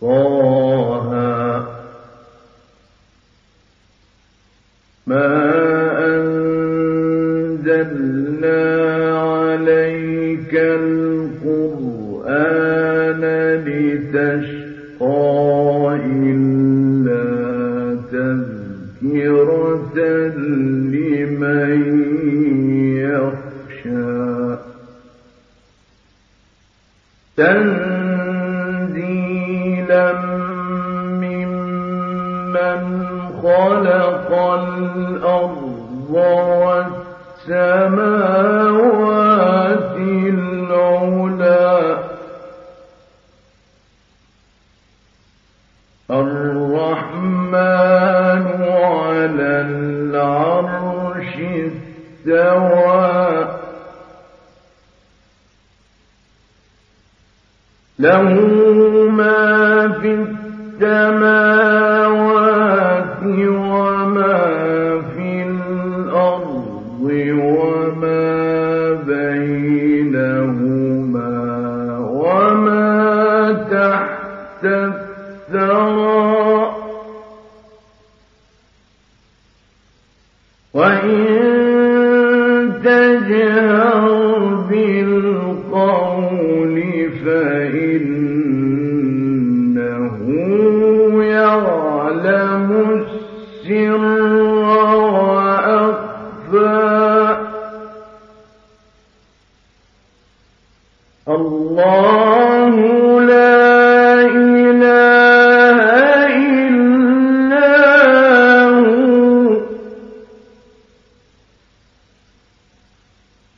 佛。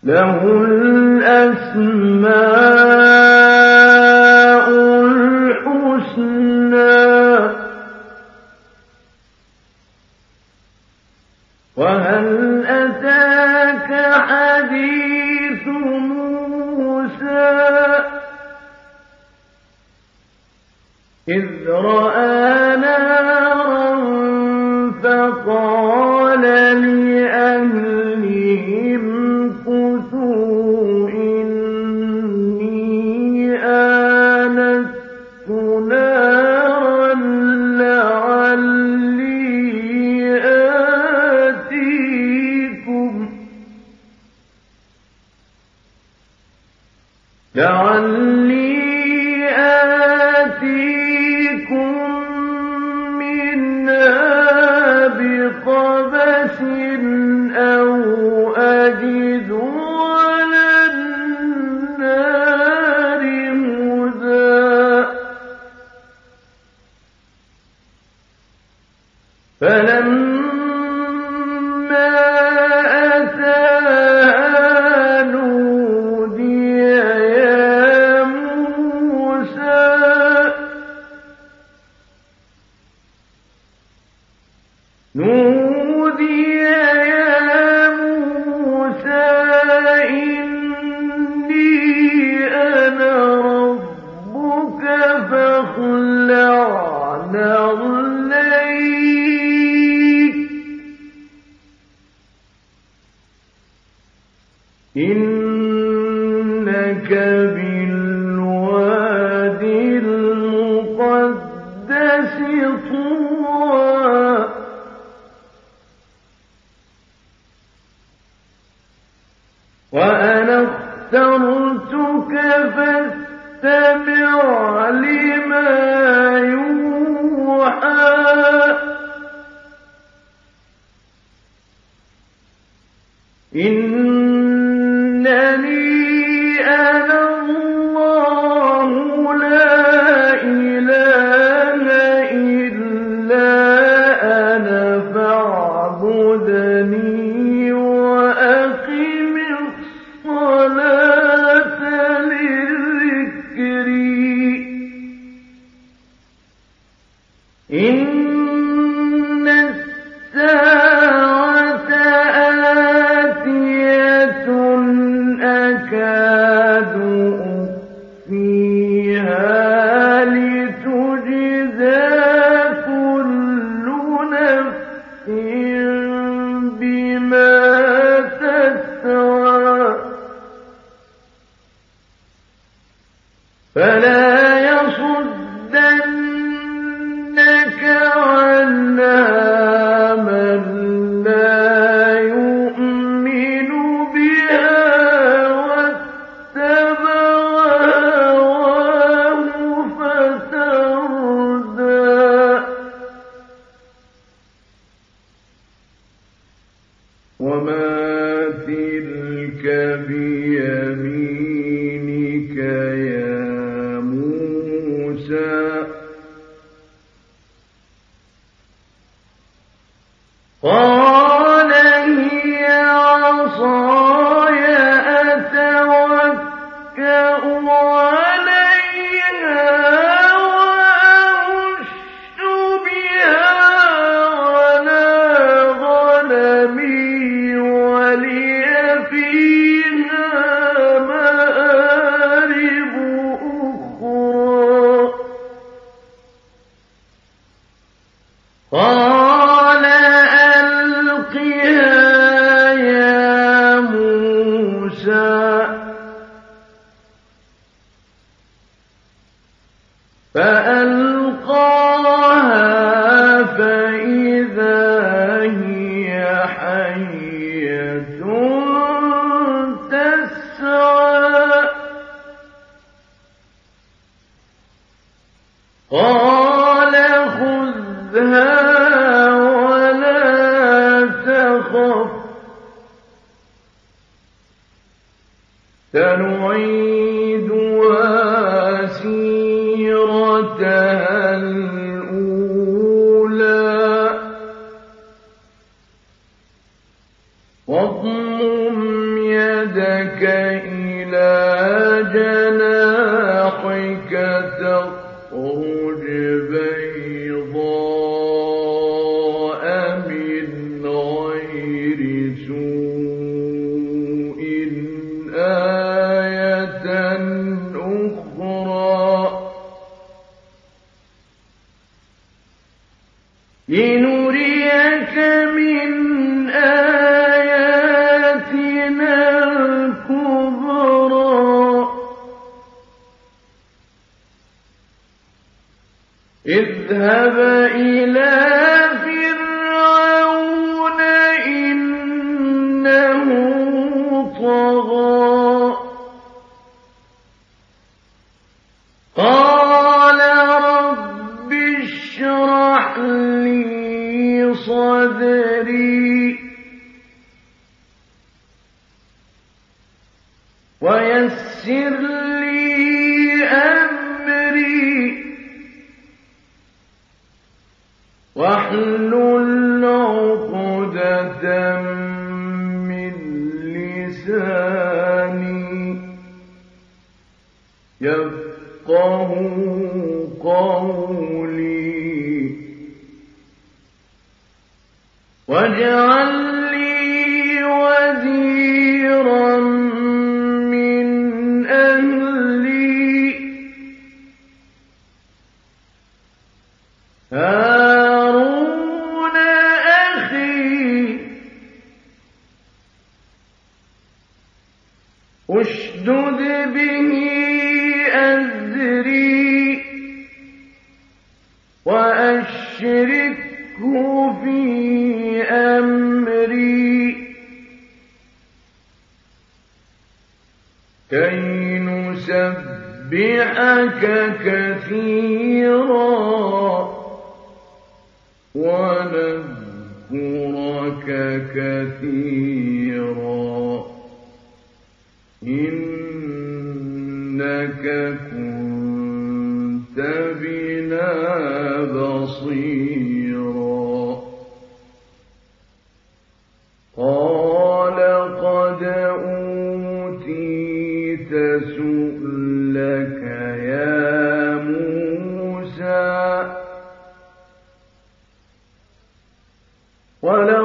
فلا يصدن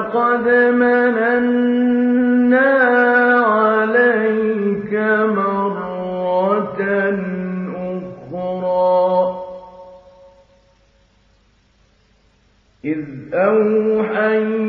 ولقد مننا عليك مرة أخرى. إذ أوحينا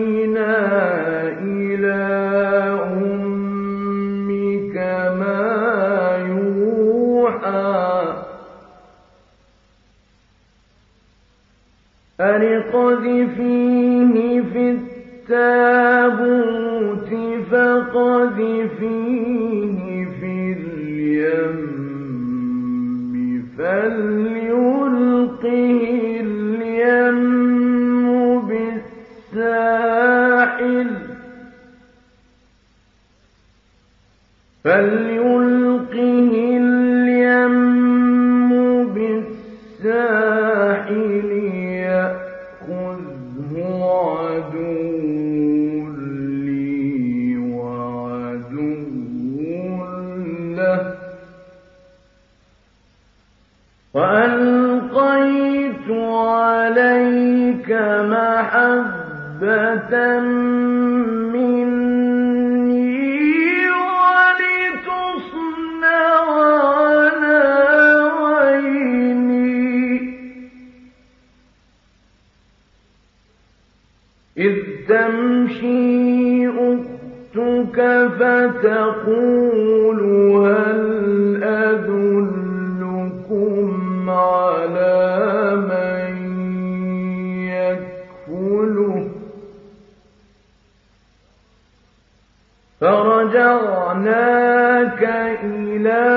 رَجَعْنَاكَ إِلَىٰ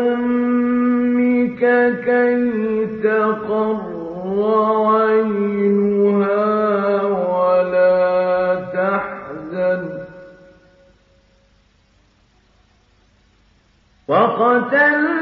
أُمِّكَ كَيْ تَقَرَّ عَيْنُهَا وَلَا تَحْزَنَ ۚ. وَقَتَلْنَا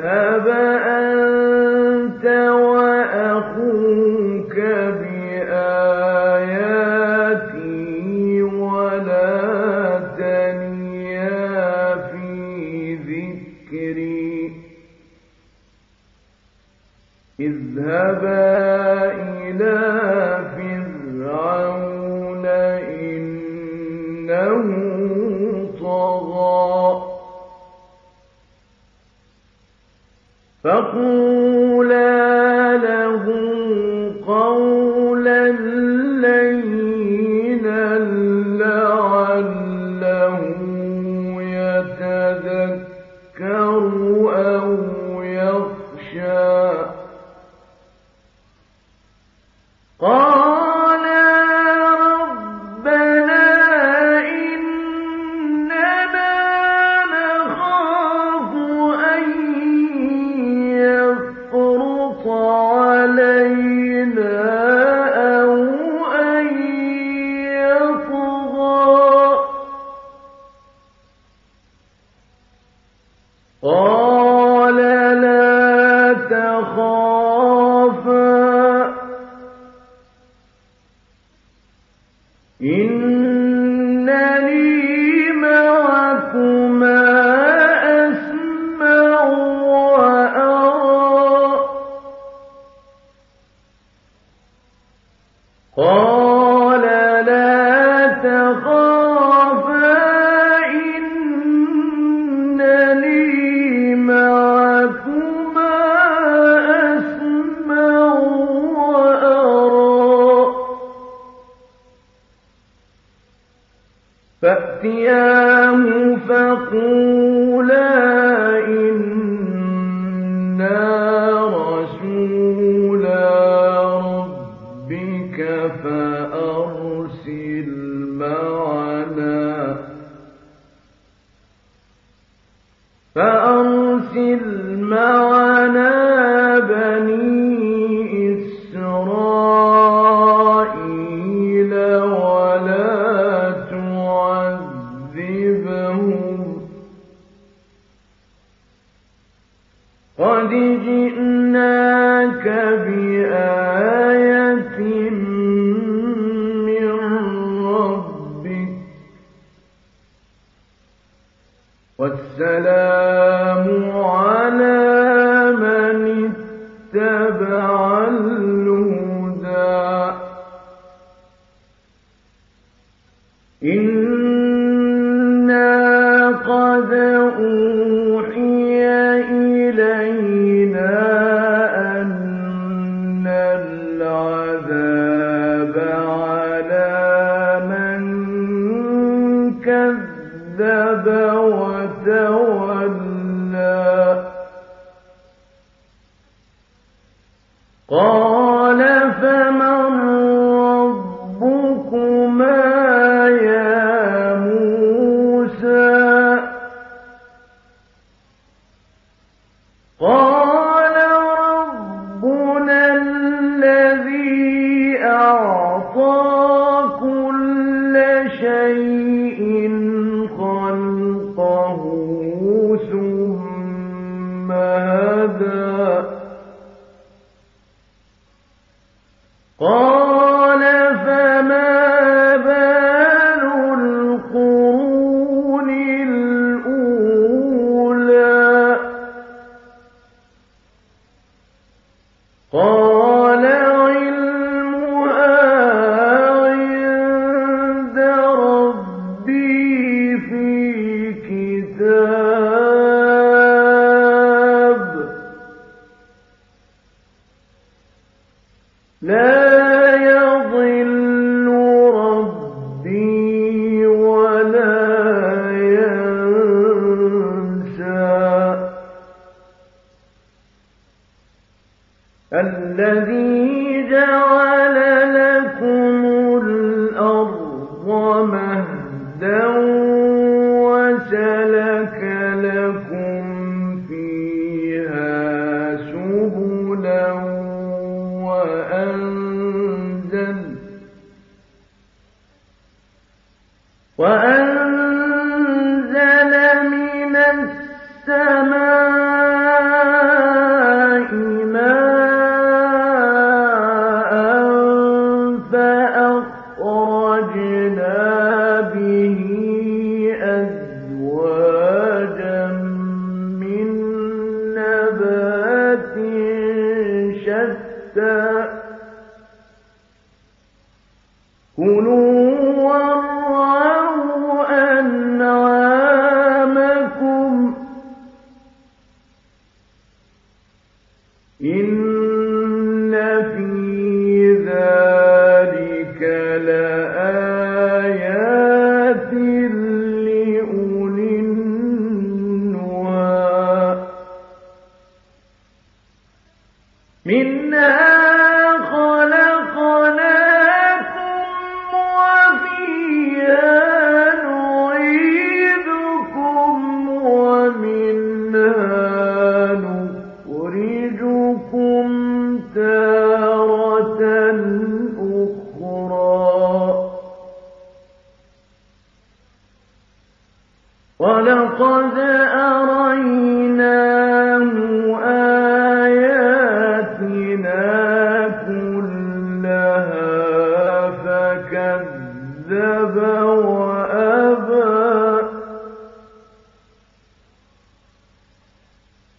اذهبا والسلام الذي جعل لكم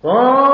啊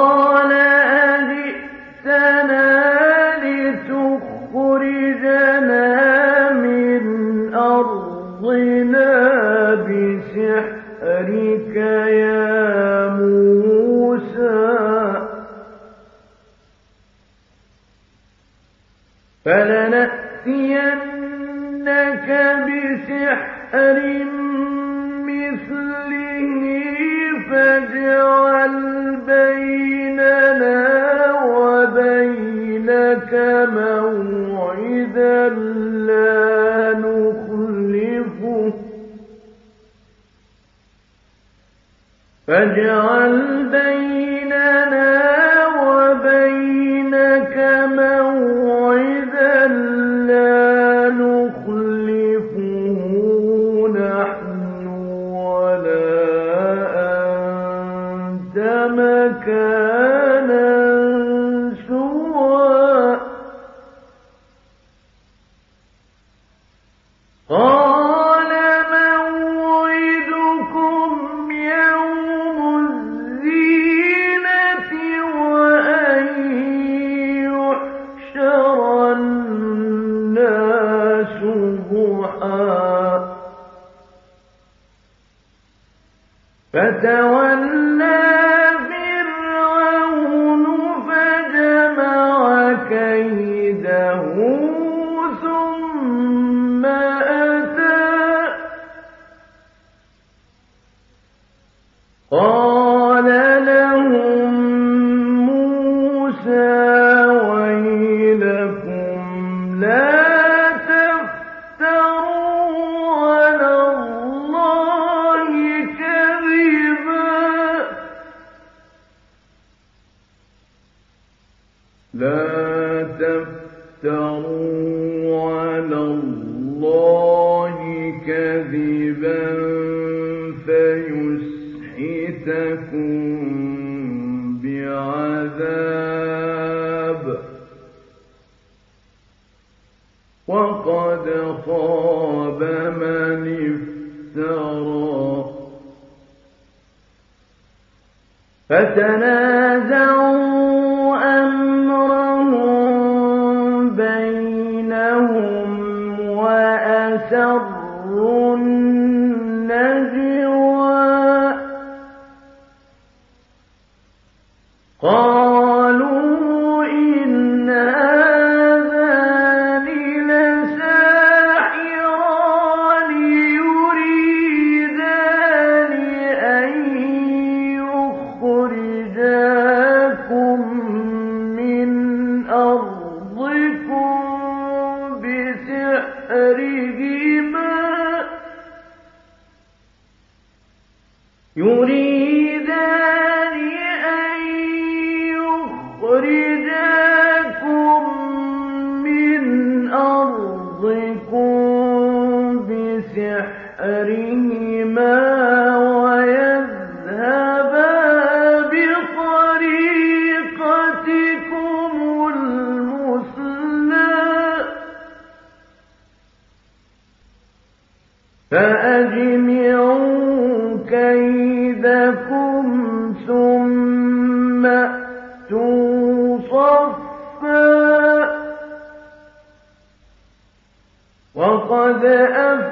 قد أفلح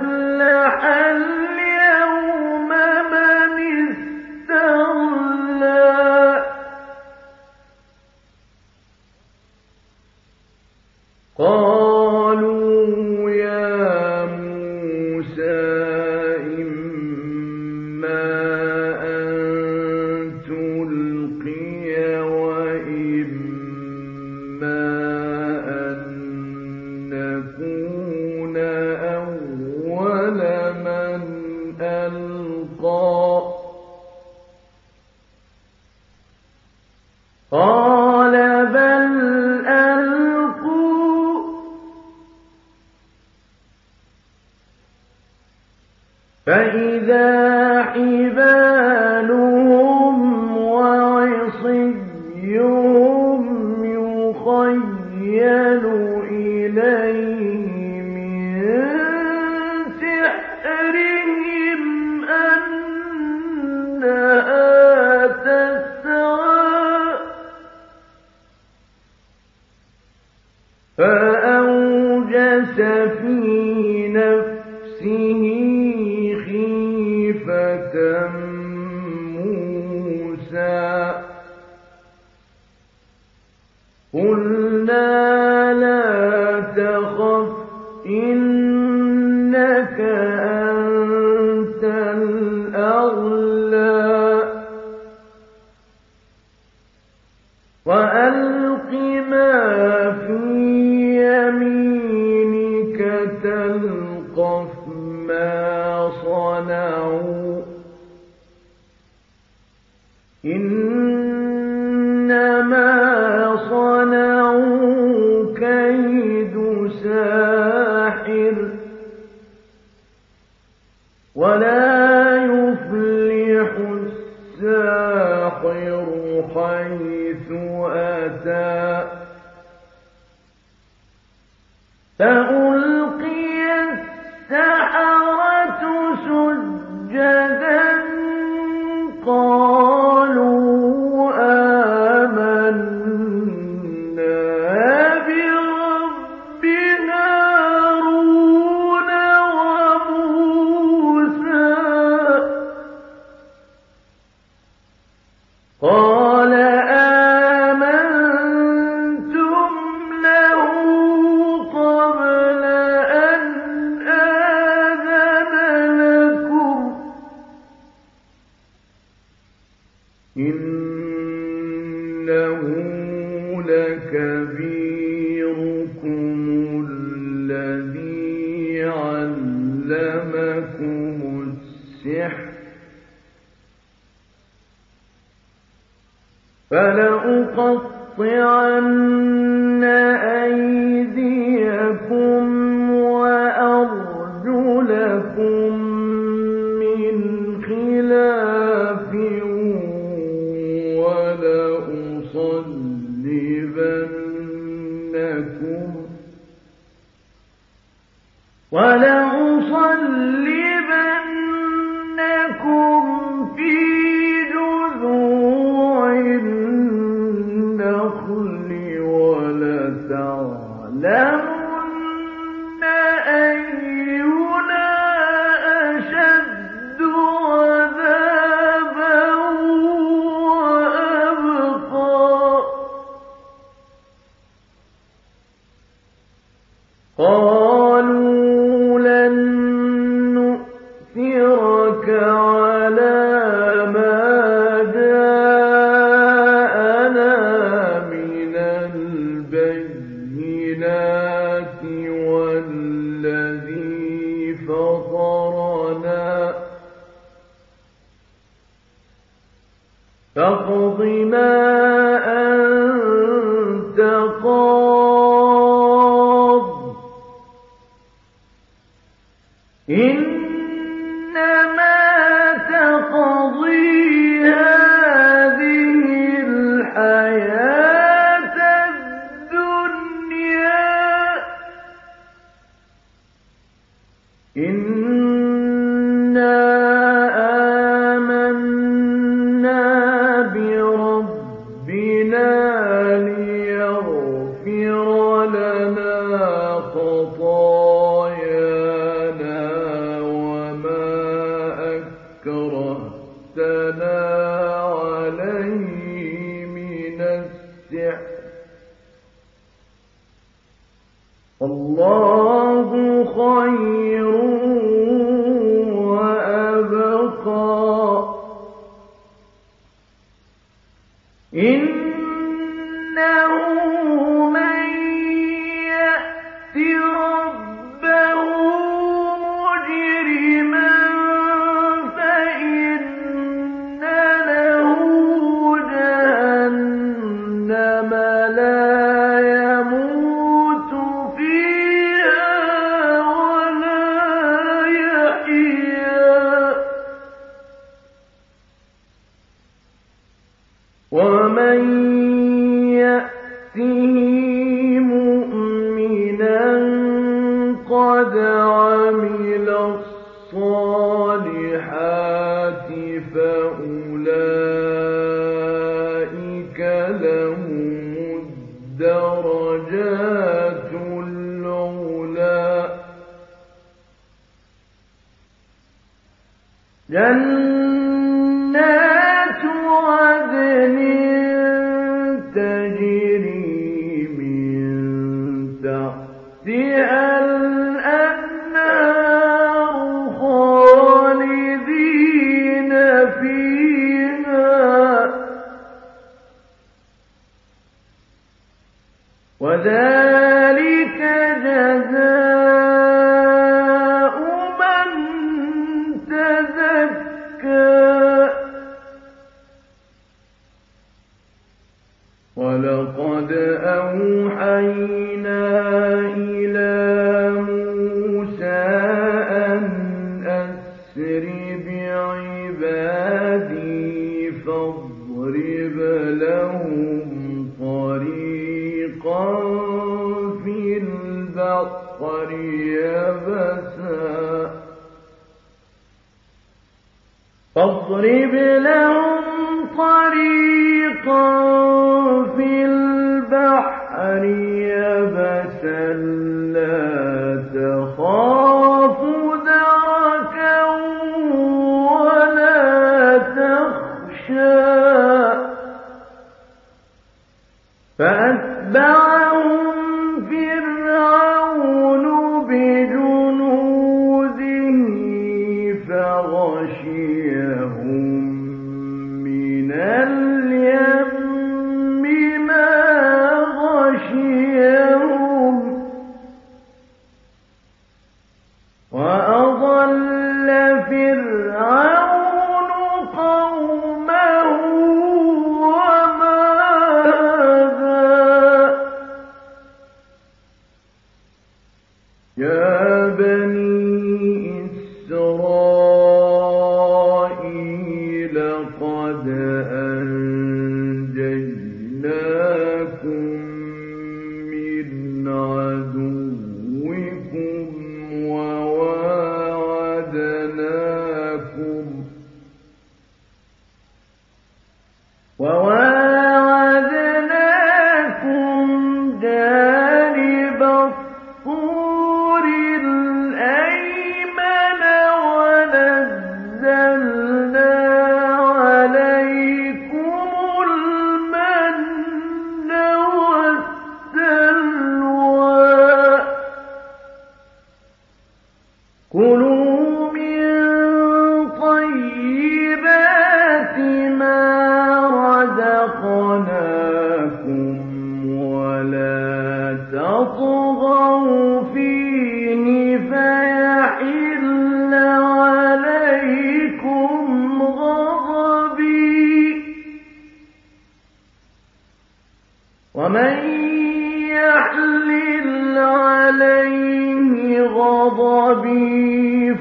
لم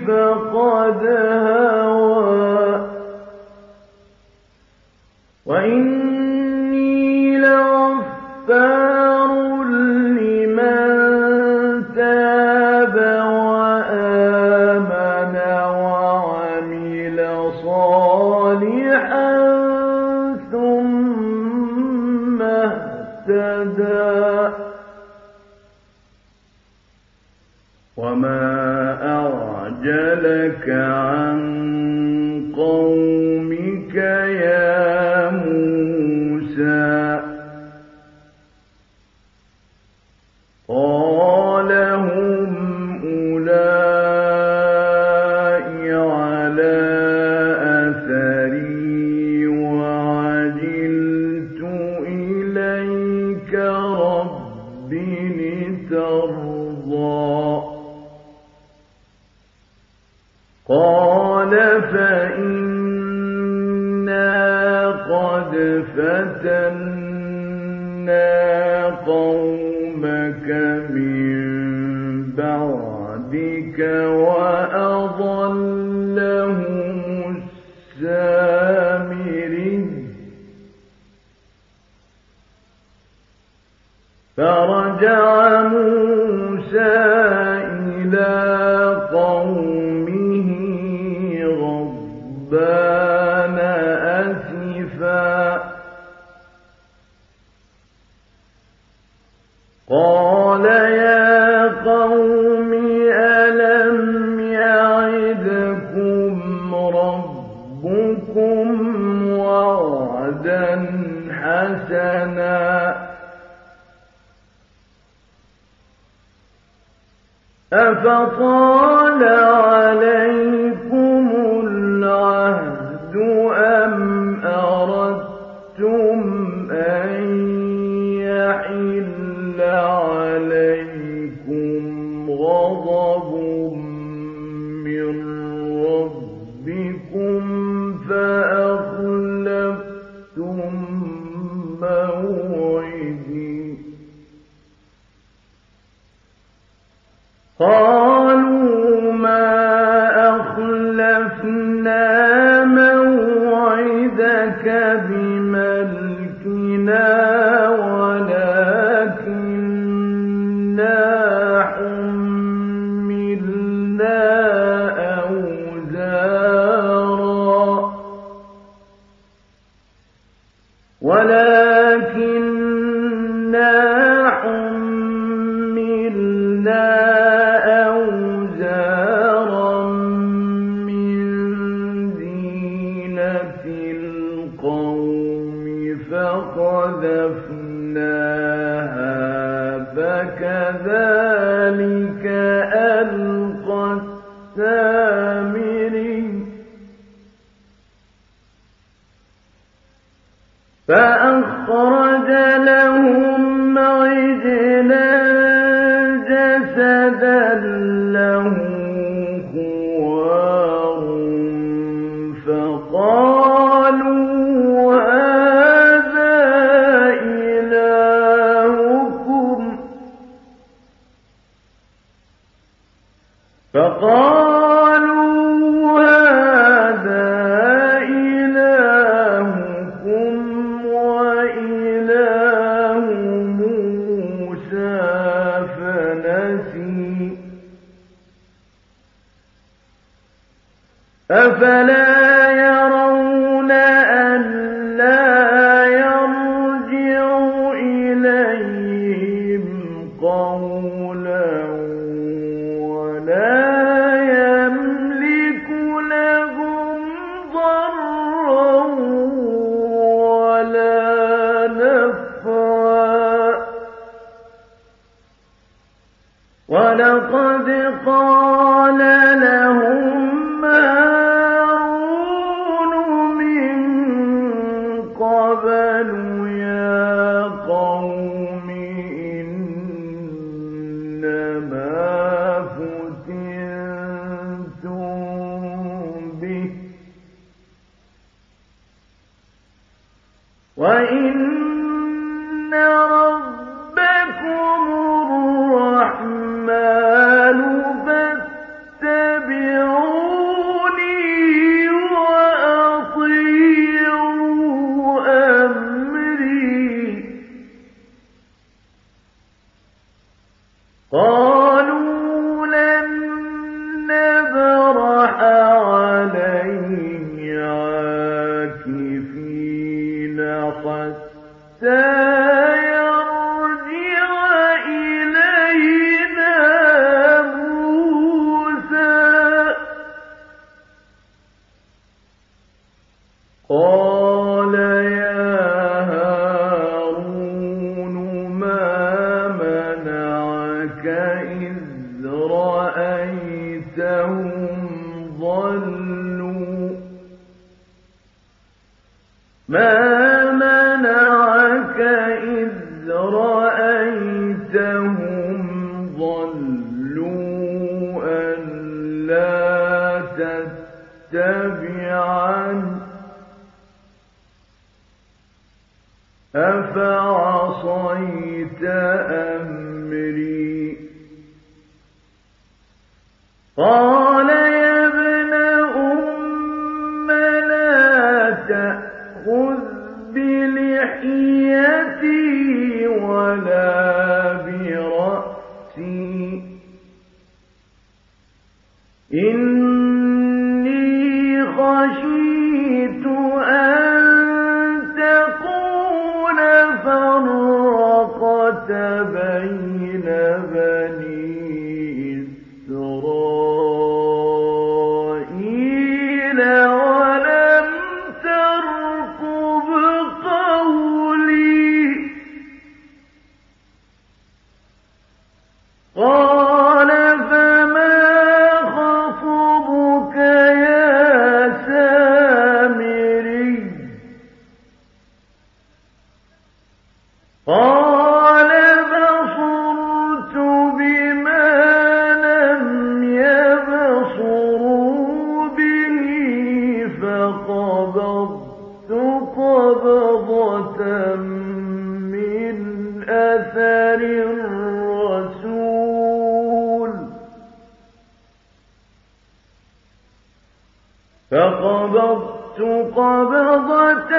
فقالوا هذا إله 哦。فَقَبَضْتُ قَبْضَةً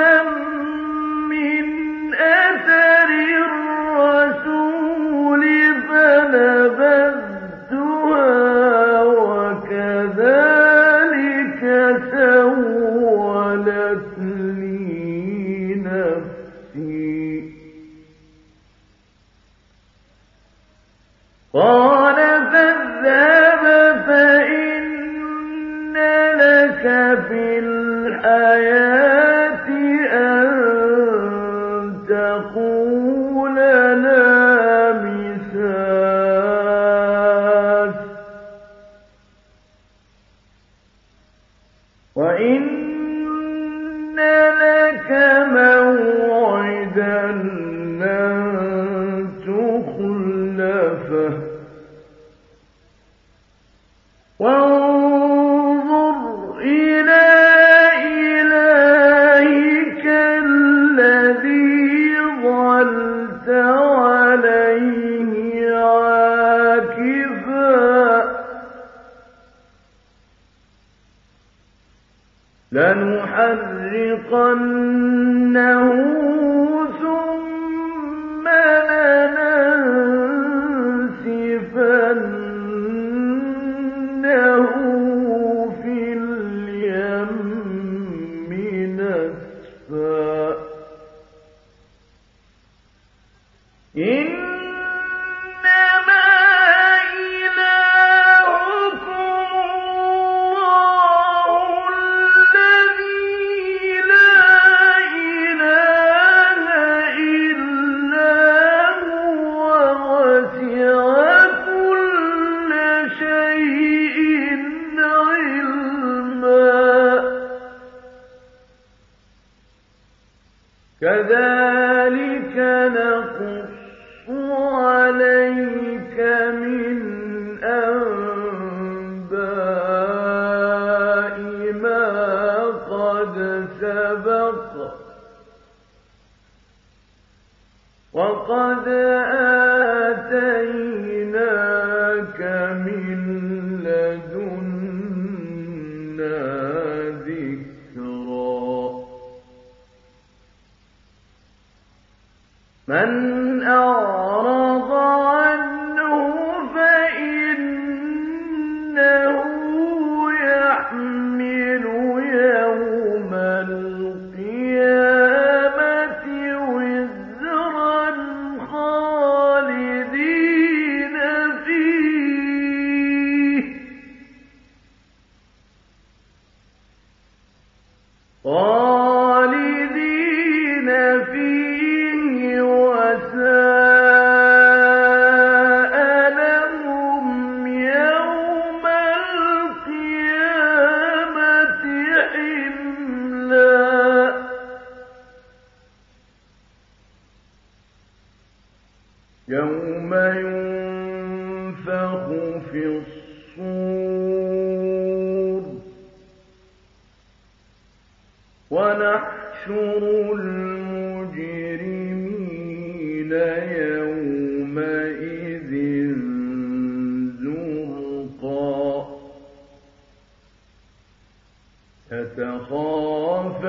يَتَخَافَتُونَ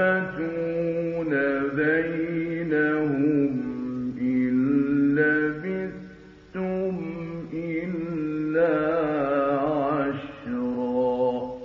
بَيْنَهُمْ إِن لَّبِثْتُمْ إِلَّا عَشْرًا.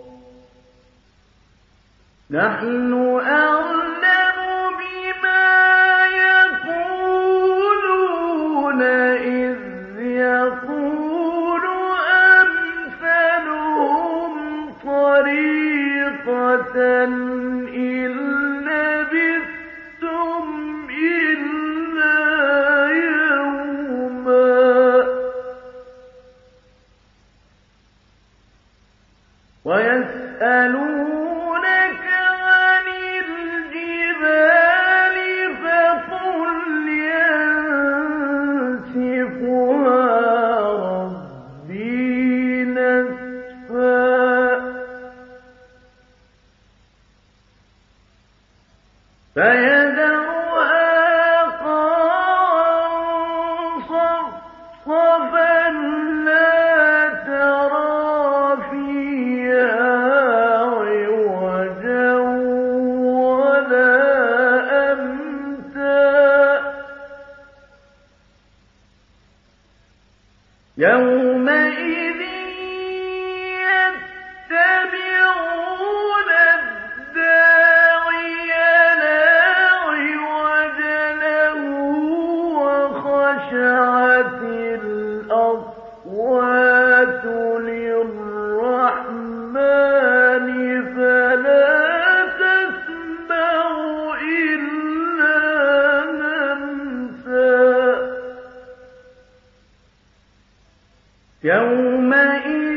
يَوْمَئِذٍ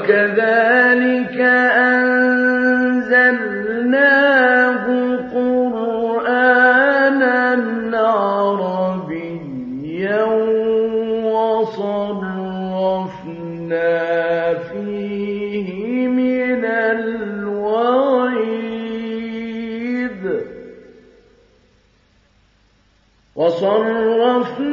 وكذلك أنزلناه قرآنا عربيا وصرفنا فيه من الوعيد وصرفنا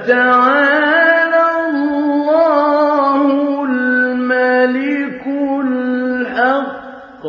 فَتَعَالَى اللَّهُ الْمَلِكُ الْحَقُّ.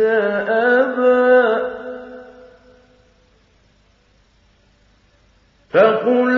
أبا فقل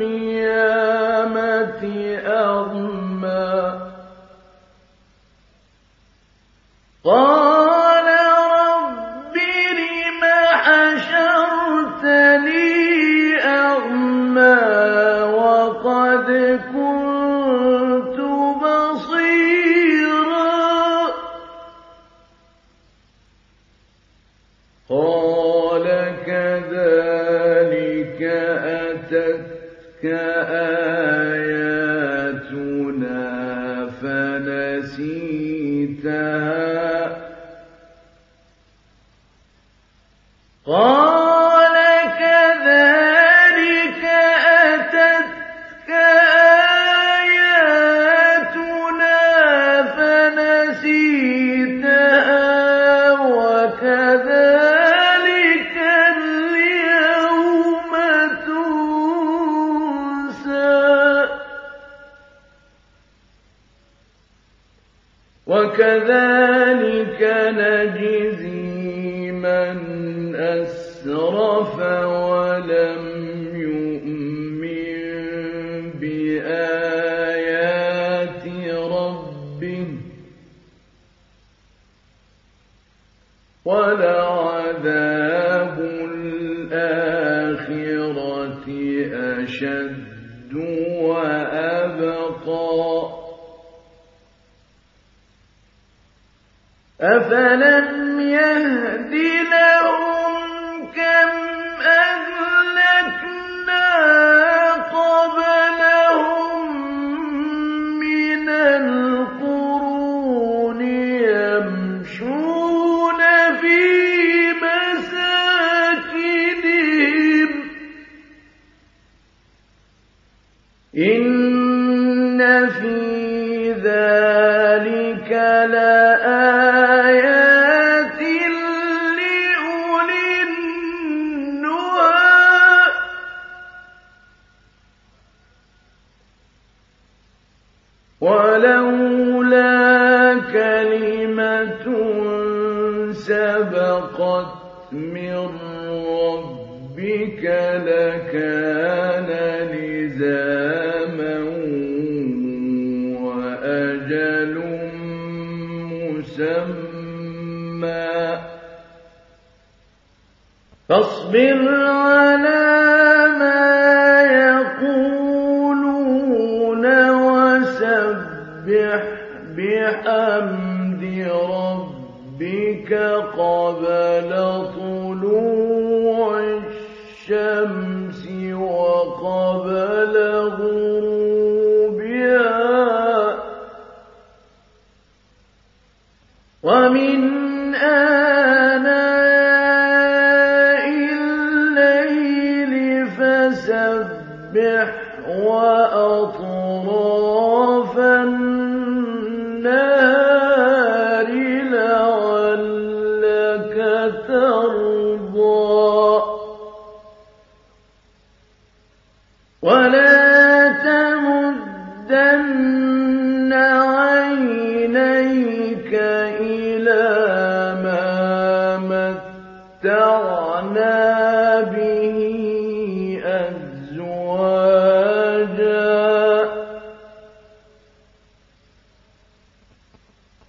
القيامة أفلم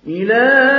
إلى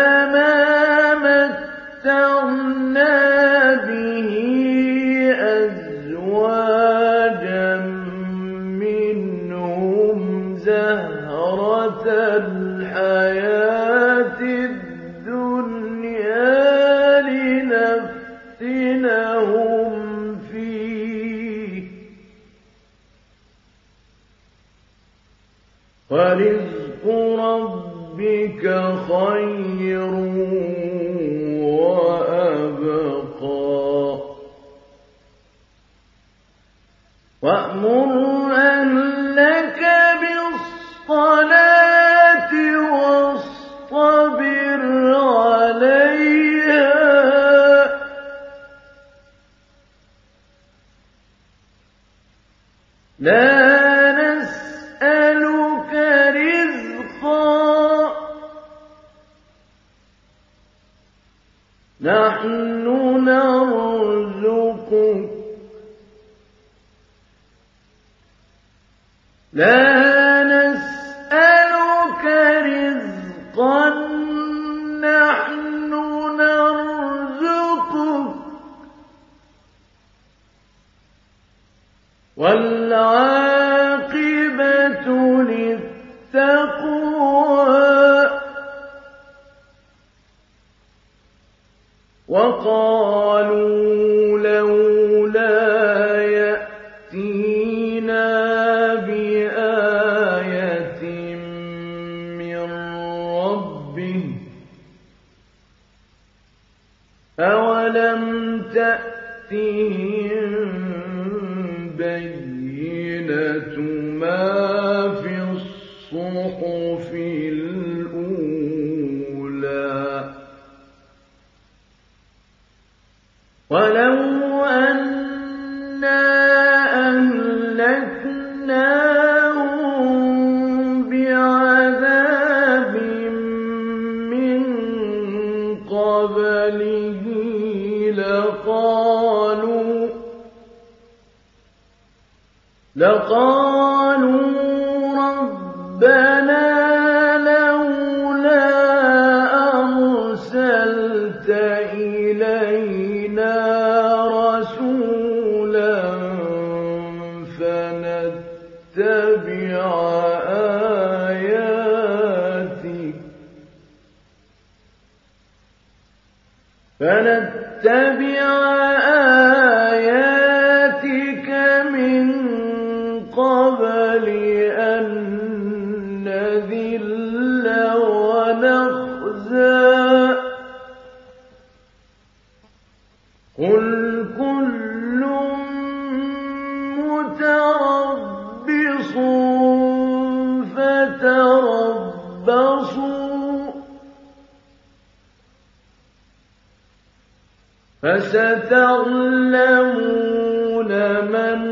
ولم تأتهم بينة ما في الصحف الأولى ولم لقالوا ربنا فستعلمون من